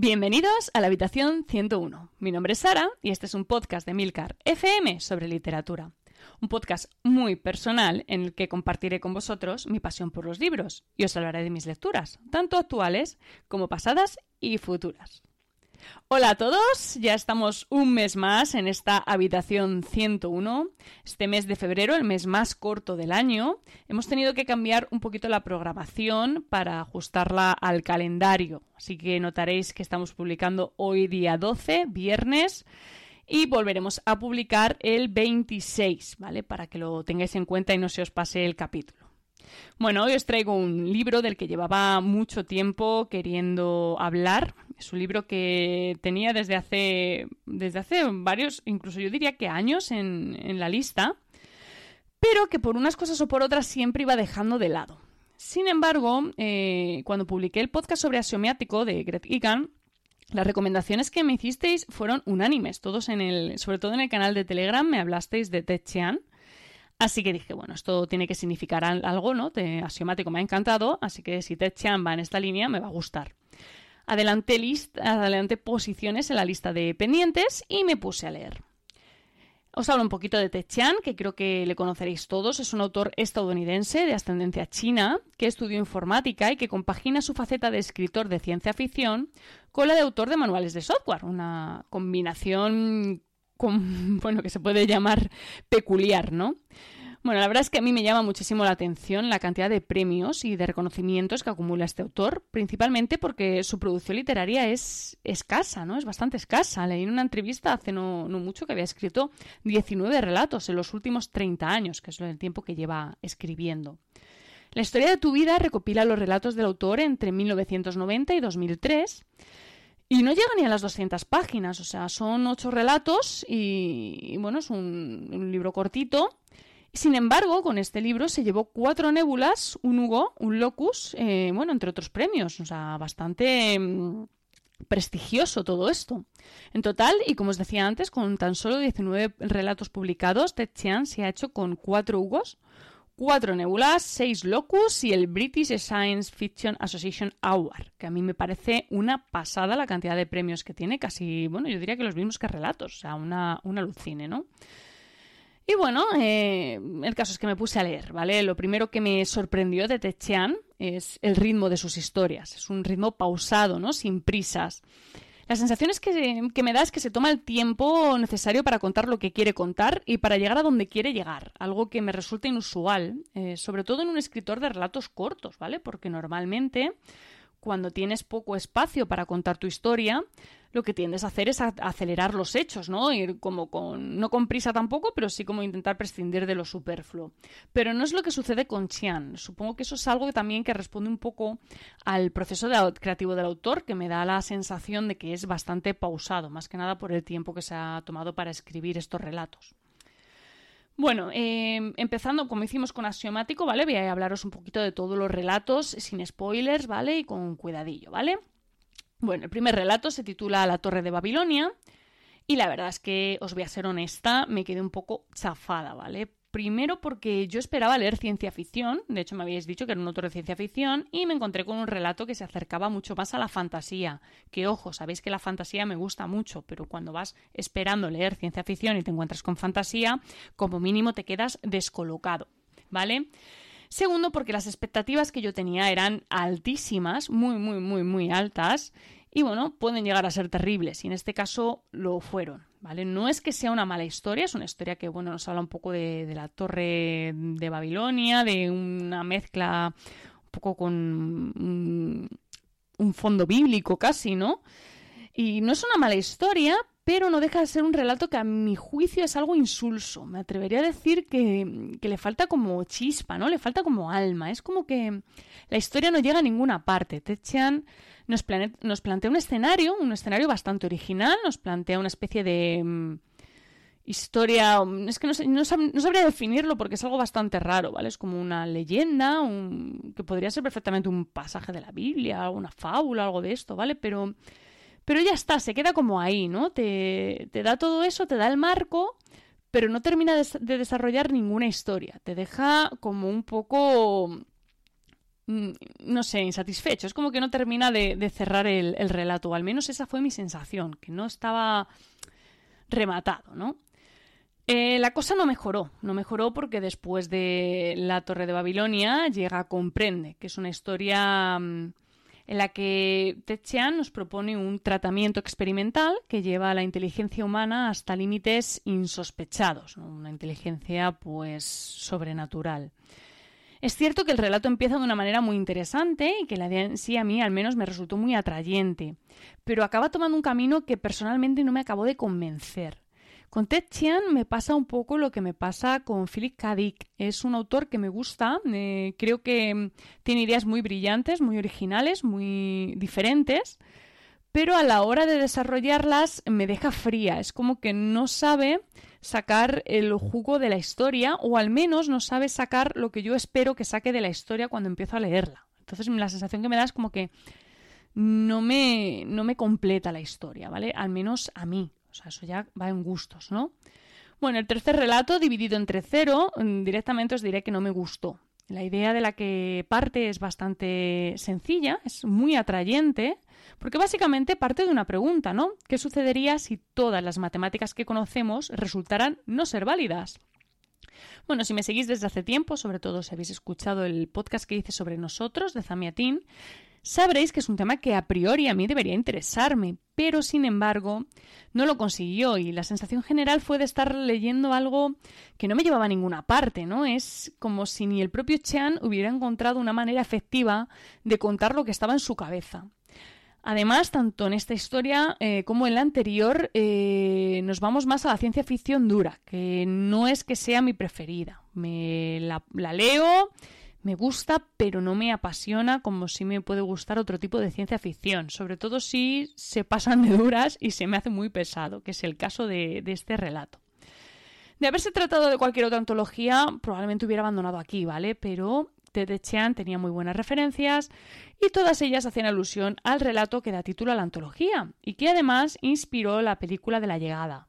Bienvenidos a la habitación 101. Mi nombre es Sara y este es un podcast de Milcar FM sobre literatura. Un podcast muy personal en el que compartiré con vosotros mi pasión por los libros y os hablaré de mis lecturas, tanto actuales como pasadas y futuras. Hola a todos, ya estamos un mes más en esta habitación 101. Este mes de febrero, el mes más corto del año, hemos tenido que cambiar un poquito la programación para ajustarla al calendario. Así que notaréis que estamos publicando hoy día 12, viernes, y volveremos a publicar el 26, ¿vale? Para que lo tengáis en cuenta y no se os pase el capítulo. Bueno, hoy os traigo un libro del que llevaba mucho tiempo queriendo hablar. Es un libro que tenía desde hace, desde hace varios, incluso yo diría que años en, en la lista, pero que por unas cosas o por otras siempre iba dejando de lado. Sin embargo, eh, cuando publiqué el podcast sobre asiomiático de Greg Egan, las recomendaciones que me hicisteis fueron unánimes, todos en el, sobre todo en el canal de Telegram me hablasteis de Ted Chiang Así que dije, bueno, esto tiene que significar algo, ¿no? De axiomático me ha encantado, así que si Ted Chiang va en esta línea, me va a gustar. Adelanté, adelanté posiciones en la lista de pendientes y me puse a leer. Os hablo un poquito de Ted Chiang, que creo que le conoceréis todos. Es un autor estadounidense de ascendencia china que estudió informática y que compagina su faceta de escritor de ciencia ficción con la de autor de manuales de software. Una combinación bueno, que se puede llamar peculiar, ¿no? Bueno, la verdad es que a mí me llama muchísimo la atención la cantidad de premios y de reconocimientos que acumula este autor, principalmente porque su producción literaria es escasa, ¿no? Es bastante escasa. Leí en una entrevista hace no, mucho que había escrito 19 relatos en los últimos 30 años, que es el tiempo que lleva escribiendo. La historia de tu vida recopila los relatos del autor entre 1990 y 2003 y no llega ni a las 200 páginas, o sea, son ocho relatos y, bueno, es un, libro cortito. Sin embargo, con este libro se llevó cuatro nébulas, un Hugo, un Locus, eh, bueno, entre otros premios, o sea, bastante mm, prestigioso todo esto. En total, y como os decía antes, con tan solo 19 relatos publicados, Ted Chiang se ha hecho con cuatro Hugos, cuatro nebulas, seis locus y el British Science Fiction Association Award, que a mí me parece una pasada la cantidad de premios que tiene, casi, bueno, yo diría que los mismos que relatos, o sea, una, una alucine, ¿no? Y bueno, eh, el caso es que me puse a leer, ¿vale? Lo primero que me sorprendió de Techean es el ritmo de sus historias. Es un ritmo pausado, ¿no? Sin prisas. La sensación es que, que, me da es que se toma el tiempo necesario para contar lo que quiere contar y para llegar a donde quiere llegar, algo que me resulta inusual, eh, sobre todo en un escritor de relatos cortos, ¿vale? Porque normalmente cuando tienes poco espacio para contar tu historia, lo que tiendes a hacer es acelerar los hechos, ¿no? Ir como con, no con prisa tampoco, pero sí como intentar prescindir de lo superfluo. Pero no es lo que sucede con Chian. Supongo que eso es algo que también que responde un poco al proceso creativo del autor, que me da la sensación de que es bastante pausado, más que nada por el tiempo que se ha tomado para escribir estos relatos. Bueno, em, empezando como hicimos con Axiomático, ¿vale? Voy a hablaros un poquito de todos los relatos sin spoilers, ¿vale? Y con cuidadillo, ¿vale? Bueno, el primer relato se titula La Torre de Babilonia y la verdad es que os voy a ser honesta, me quedé un poco chafada, ¿vale? Primero porque yo esperaba leer ciencia ficción, de hecho me habíais dicho que era un autor de ciencia ficción, y me encontré con un relato que se acercaba mucho más a la fantasía. Que ojo, sabéis que la fantasía me gusta mucho, pero cuando vas esperando leer ciencia ficción y te encuentras con fantasía, como mínimo te quedas descolocado, ¿vale? Segundo, porque las expectativas que yo tenía eran altísimas, muy, muy, muy, muy altas, y bueno, pueden llegar a ser terribles, y en este caso lo fueron. ¿Vale? No es que sea una mala historia, es una historia que, bueno, nos habla un poco de, la torre de Babilonia, de una mezcla un poco con un, fondo bíblico casi, ¿no? Y no es una mala historia, pero no deja de ser un relato que a mi juicio es algo insulso. Me atrevería a decir que, le falta como chispa, ¿no? Le falta como alma. Es como que la historia no llega a ninguna parte. Ted nos, plantea un escenario, un escenario bastante original, nos plantea una especie de mm, historia, mm, es que no, sabría definirlo porque es algo bastante raro, ¿vale? Es como una leyenda, un, que podría ser perfectamente un pasaje de la Biblia, alguna fábula, algo de esto, ¿vale? Pero, pero ya está, se queda como ahí, ¿no? Te, te da todo eso, te da el marco, pero no termina de desarrollar ninguna historia. Te deja como un poco mm, no sé, insatisfecho. Es como que no termina de, cerrar el, el, relato, al menos esa fue mi sensación, que no estaba rematado, ¿no? Eh, la cosa no mejoró, no mejoró porque después de La Torre de Babilonia llega Comprende, que es una historia mm, en la que Ted nos propone un tratamiento experimental que lleva a la inteligencia humana hasta límites insospechados, una inteligencia pues sobrenatural. Es cierto que el relato empieza de una manera muy interesante y que la idea sí a mí al menos me resultó muy atrayente, pero acaba tomando un camino que personalmente no me acabó de convencer. Con Ted Chiang me pasa un poco lo que me pasa con Philip K. Dick. Es un autor que me gusta, eh, creo que mm, tiene ideas muy brillantes, muy originales, muy diferentes, pero a la hora de desarrollarlas me deja fría. Es como que no sabe sacar el jugo de la historia o al menos no sabe sacar lo que yo espero que saque de la historia cuando empiezo a leerla. Entonces la sensación que me da es como que no me, no me completa la historia, ¿vale? Al menos a mí. Sea, eso ya va en gustos, ¿no? Bueno, el tercer relato, dividido entre cero, mm, directamente os diré que no me gustó. La idea de la que parte es bastante sencilla, es muy atrayente, porque básicamente parte de una pregunta, ¿no? ¿Qué sucedería si todas las matemáticas que conocemos resultaran no ser válidas? Bueno, si me seguís desde hace tiempo, sobre todo si habéis escuchado el podcast que hice sobre nosotros de Zamiatín, sabréis que es un tema que a priori a mí debería interesarme, pero sin embargo no lo consiguió y la sensación general fue de estar leyendo algo que no me llevaba a ninguna parte, ¿no? Es como si ni el propio Chan hubiera encontrado una manera efectiva de contar lo que estaba en su cabeza. Además, tanto en esta historia eh, como en la anterior, eh, nos vamos más a la ciencia ficción dura, que no es que sea mi preferida. Me la leo, me gusta, pero no me apasiona como si me puede gustar otro tipo de ciencia ficción, sobre todo si se pasan de duras y se me hace muy pesado, que es el caso de, este relato. De haberse tratado de cualquier otra antología, probablemente hubiera abandonado aquí, ¿vale? Pero Ted Chiang tenía muy buenas referencias y todas ellas hacían alusión al relato que da título a la antología y que además inspiró la película de la llegada.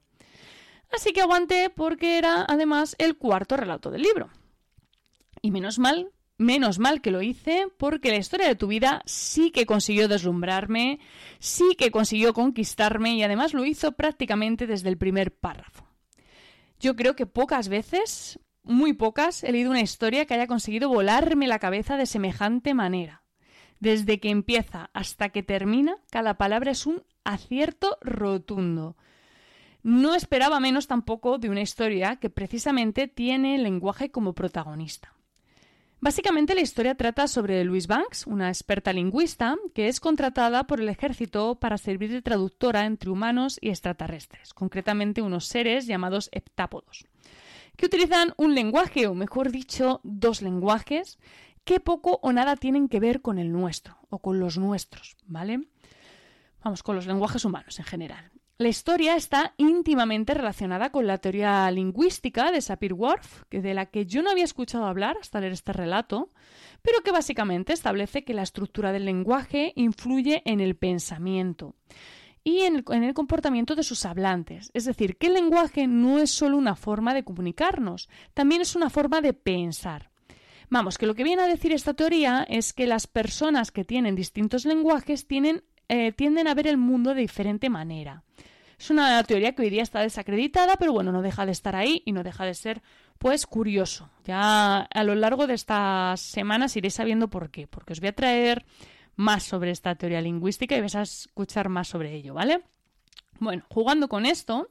Así que aguanté porque era además el cuarto relato del libro. Y menos mal Menos mal que lo hice porque la historia de tu vida sí que consiguió deslumbrarme, sí que consiguió conquistarme y además lo hizo prácticamente desde el primer párrafo. Yo creo que pocas veces, muy pocas, he leído una historia que haya conseguido volarme la cabeza de semejante manera. Desde que empieza hasta que termina, cada palabra es un acierto rotundo. No esperaba menos tampoco de una historia que precisamente tiene el lenguaje como protagonista. Básicamente la historia trata sobre Louise Banks, una experta lingüista que es contratada por el ejército para servir de traductora entre humanos y extraterrestres, concretamente unos seres llamados heptápodos, que utilizan un lenguaje, o mejor dicho, dos lenguajes, que poco o nada tienen que ver con el nuestro, o con los nuestros, ¿vale? Vamos, con los lenguajes humanos en general. La historia está íntimamente relacionada con la teoría lingüística de Sapir-Whorf, de la que yo no había escuchado hablar hasta leer este relato, pero que básicamente establece que la estructura del lenguaje influye en el pensamiento y en el, en el, comportamiento de sus hablantes. Es decir, que el lenguaje no es solo una forma de comunicarnos, también es una forma de pensar. Vamos, que lo que viene a decir esta teoría es que las personas que tienen distintos lenguajes tienen, eh, tienden a ver el mundo de diferente manera. Es una teoría que hoy día está desacreditada, pero bueno, no deja de estar ahí y no deja de ser, pues, curioso. Ya a lo largo de estas semanas iréis sabiendo por qué, porque os voy a traer más sobre esta teoría lingüística y vais a escuchar más sobre ello, ¿vale? Bueno, jugando con esto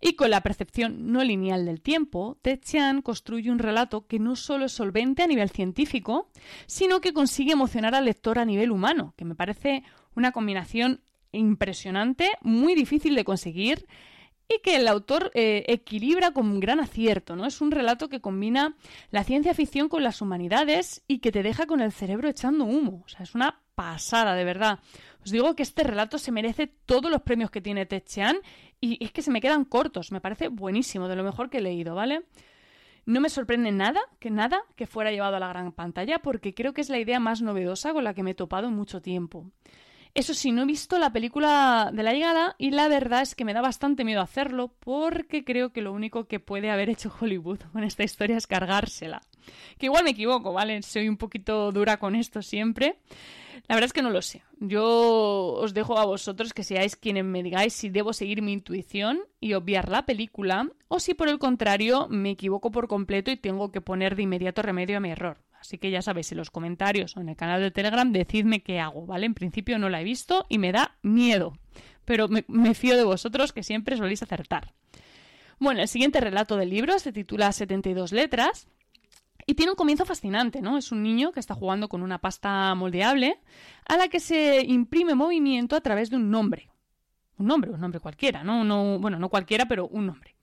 y con la percepción no lineal del tiempo, Ted construye un relato que no solo es solvente a nivel científico, sino que consigue emocionar al lector a nivel humano, que me parece una combinación impresionante, muy difícil de conseguir y que el autor eh, equilibra con gran acierto, ¿no? Es un relato que combina la ciencia ficción con las humanidades y que te deja con el cerebro echando humo. O sea, es una pasada, de verdad. Os digo que este relato se merece todos los premios que tiene Techean y es que se me quedan cortos. Me parece buenísimo, de lo mejor que he leído, ¿vale? No me sorprende nada que nada que fuera llevado a la gran pantalla porque creo que es la idea más novedosa con la que me he topado en mucho tiempo. Eso sí, no he visto la película de la llegada y la verdad es que me da bastante miedo hacerlo porque creo que lo único que puede haber hecho Hollywood con esta historia es cargársela. Que igual me equivoco, ¿vale? Soy un poquito dura con esto siempre. La verdad es que no lo sé. Yo os dejo a vosotros que seáis quienes me digáis si debo seguir mi intuición y obviar la película o si por el contrario me equivoco por completo y tengo que poner de inmediato remedio a mi error. Así que ya sabéis, en los comentarios o en el canal de Telegram decidme qué hago, ¿vale? En principio no la he visto y me da miedo, pero me, fío de vosotros que siempre soléis acertar. Bueno, el siguiente relato del libro se titula 72 letras y tiene un comienzo fascinante, ¿no? Es un niño que está jugando con una pasta moldeable a la que se imprime movimiento a través de un nombre. Un nombre, un nombre cualquiera, no bueno, no cualquiera, pero un nombre.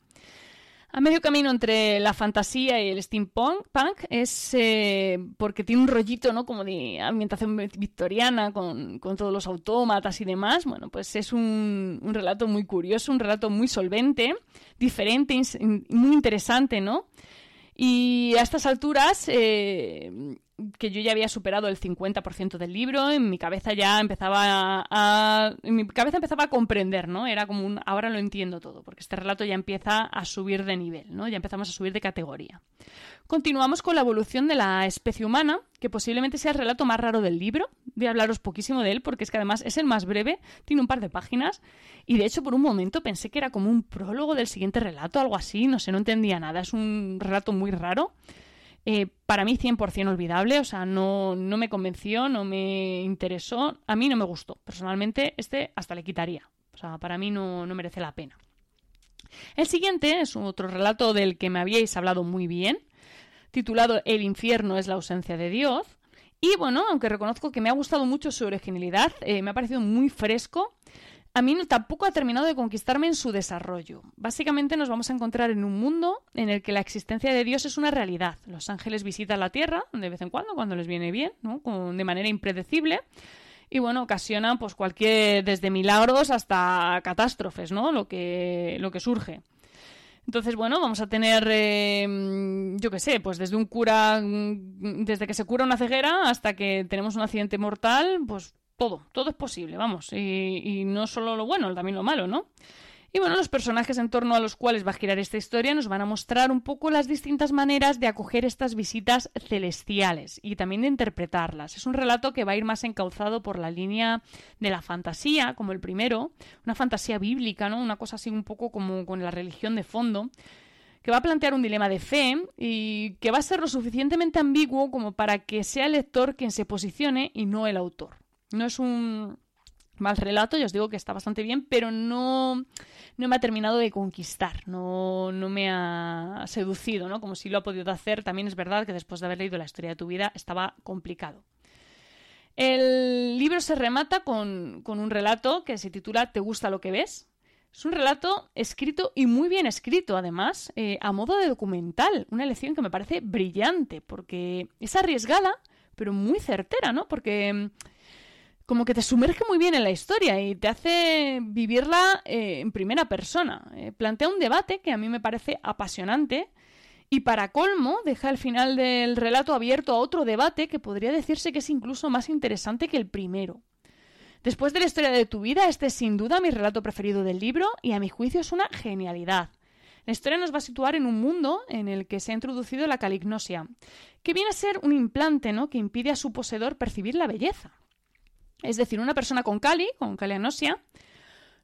A medio camino entre la fantasía y el steampunk punk es eh, porque tiene un rollito, ¿no? Como de ambientación victoriana con, todos los autómatas y demás. Bueno, pues es un, un relato muy curioso, un relato muy solvente, diferente, muy interesante, ¿no? Y a estas alturas, eh, que yo ya había superado el 50% del libro, en mi cabeza ya empezaba a, en mi cabeza empezaba a comprender, ¿no? Era como un ahora lo entiendo todo, porque este relato ya empieza a subir de nivel, ¿no? Ya empezamos a subir de categoría. Continuamos con la evolución de la especie humana, que posiblemente sea el relato más raro del libro. Voy a hablaros poquísimo de él porque es que además es el más breve, tiene un par de páginas y de hecho por un momento pensé que era como un prólogo del siguiente relato, algo así, no sé, no entendía nada. Es un relato muy raro. Eh, para mí 100% olvidable, o sea, no, no me convenció, no me interesó, a mí no me gustó. Personalmente, este hasta le quitaría. O sea, para mí no, no merece la pena. El siguiente es otro relato del que me habíais hablado muy bien, titulado El infierno es la ausencia de Dios. Y bueno, aunque reconozco que me ha gustado mucho su originalidad, eh, me ha parecido muy fresco, a mí tampoco ha terminado de conquistarme en su desarrollo. Básicamente nos vamos a encontrar en un mundo en el que la existencia de Dios es una realidad. Los ángeles visitan la Tierra de vez en cuando, cuando les viene bien, ¿no? de manera impredecible. Y bueno, ocasionan pues cualquier, desde milagros hasta catástrofes, ¿no? Lo que, lo que surge. Entonces, bueno, vamos a tener, eh, yo qué sé, pues desde un cura, mm, desde que se cura una ceguera hasta que tenemos un accidente mortal, pues todo, todo es posible, vamos. Y, no solo lo bueno, también lo malo, ¿no? Y bueno, los personajes en torno a los cuales va a girar esta historia nos van a mostrar un poco las distintas maneras de acoger estas visitas celestiales y también de interpretarlas. Es un relato que va a ir más encauzado por la línea de la fantasía, como el primero, una fantasía bíblica, ¿no? Una cosa así un poco como con la religión de fondo que va a plantear un dilema de fe y que va a ser lo suficientemente ambiguo como para que sea el lector quien se posicione y no el autor. No es un mal relato, yo os digo que está bastante bien, pero no no me ha terminado de conquistar, no, no me ha seducido, ¿no? Como si lo ha podido hacer. También es verdad que después de haber leído la historia de tu vida estaba complicado. El libro se remata con, un relato que se titula ¿Te gusta lo que ves? Es un relato escrito y muy bien escrito, además, eh, a modo de documental. Una lección que me parece brillante, porque es arriesgada, pero muy certera, ¿no? Porque como que te sumerge muy bien en la historia y te hace vivirla eh, en primera persona. Eh, plantea un debate que a mí me parece apasionante y para colmo deja el final del relato abierto a otro debate que podría decirse que es incluso más interesante que el primero. Después de la historia de tu vida, este es sin duda mi relato preferido del libro y a mi juicio es una genialidad. La historia nos va a situar en un mundo en el que se ha introducido la calignosia, que viene a ser un implante ¿no? que impide a su poseedor percibir la belleza. Es decir, una persona con cali, con calianosia,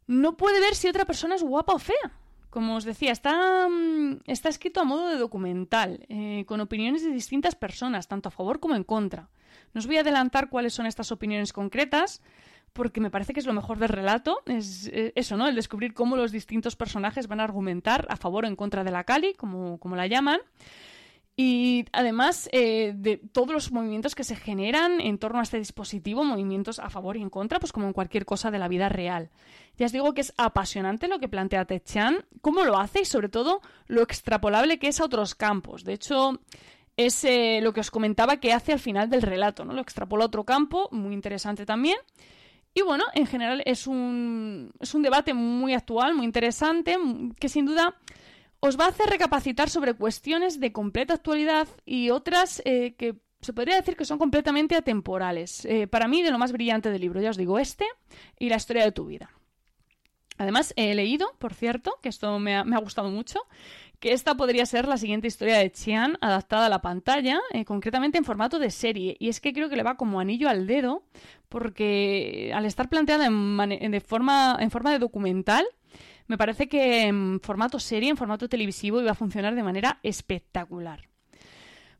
no puede ver si otra persona es guapa o fea. Como os decía, está, mm, está escrito a modo de documental, eh, con opiniones de distintas personas, tanto a favor como en contra. No os voy a adelantar cuáles son estas opiniones concretas, porque me parece que es lo mejor del relato, es eh, eso, ¿no? El descubrir cómo los distintos personajes van a argumentar a favor o en contra de la Cali, como, como la llaman. Y además eh, de todos los movimientos que se generan en torno a este dispositivo, movimientos a favor y en contra, pues como en cualquier cosa de la vida real. Ya os digo que es apasionante lo que plantea Chan, cómo lo hace y sobre todo lo extrapolable que es a otros campos. De hecho, es eh, lo que os comentaba que hace al final del relato, ¿no? Lo extrapola a otro campo, muy interesante también. Y bueno, en general es un, es un debate muy actual, muy interesante, que sin duda os va a hacer recapacitar sobre cuestiones de completa actualidad y otras eh, que se podría decir que son completamente atemporales. Eh, para mí, de lo más brillante del libro, ya os digo, este y la historia de tu vida. Además, he leído, por cierto, que esto me ha, gustado mucho, que esta podría ser la siguiente historia de Chian adaptada a la pantalla, eh, concretamente en formato de serie. Y es que creo que le va como anillo al dedo, porque al estar planteada en, forma, en forma de documental, me parece que en formato serie, en formato televisivo, iba a funcionar de manera espectacular.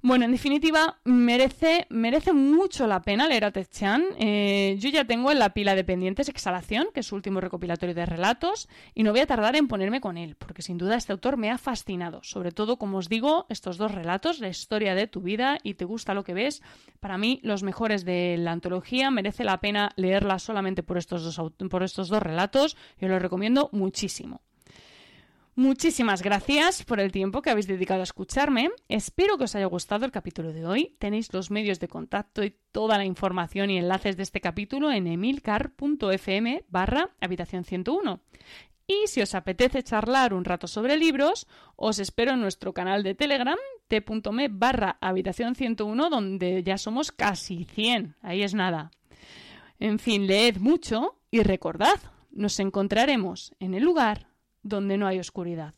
Bueno, en definitiva, merece, merece mucho la pena leer a Ted Chan. Eh, yo ya tengo en la pila de pendientes Exhalación, que es su último recopilatorio de relatos, y no voy a tardar en ponerme con él, porque sin duda este autor me ha fascinado. Sobre todo, como os digo, estos dos relatos, la historia de tu vida y te gusta lo que ves, para mí los mejores de la antología. Merece la pena leerla solamente por estos dos, por estos dos relatos. Yo lo recomiendo muchísimo. Muchísimas gracias por el tiempo que habéis dedicado a escucharme. Espero que os haya gustado el capítulo de hoy. Tenéis los medios de contacto y toda la información y enlaces de este capítulo en emilcar.fm barra habitación 101. Y si os apetece charlar un rato sobre libros, os espero en nuestro canal de Telegram, t.me barra habitación 101, donde ya somos casi 100. Ahí es nada. En fin, leed mucho y recordad, nos encontraremos en el lugar donde no hay oscuridad.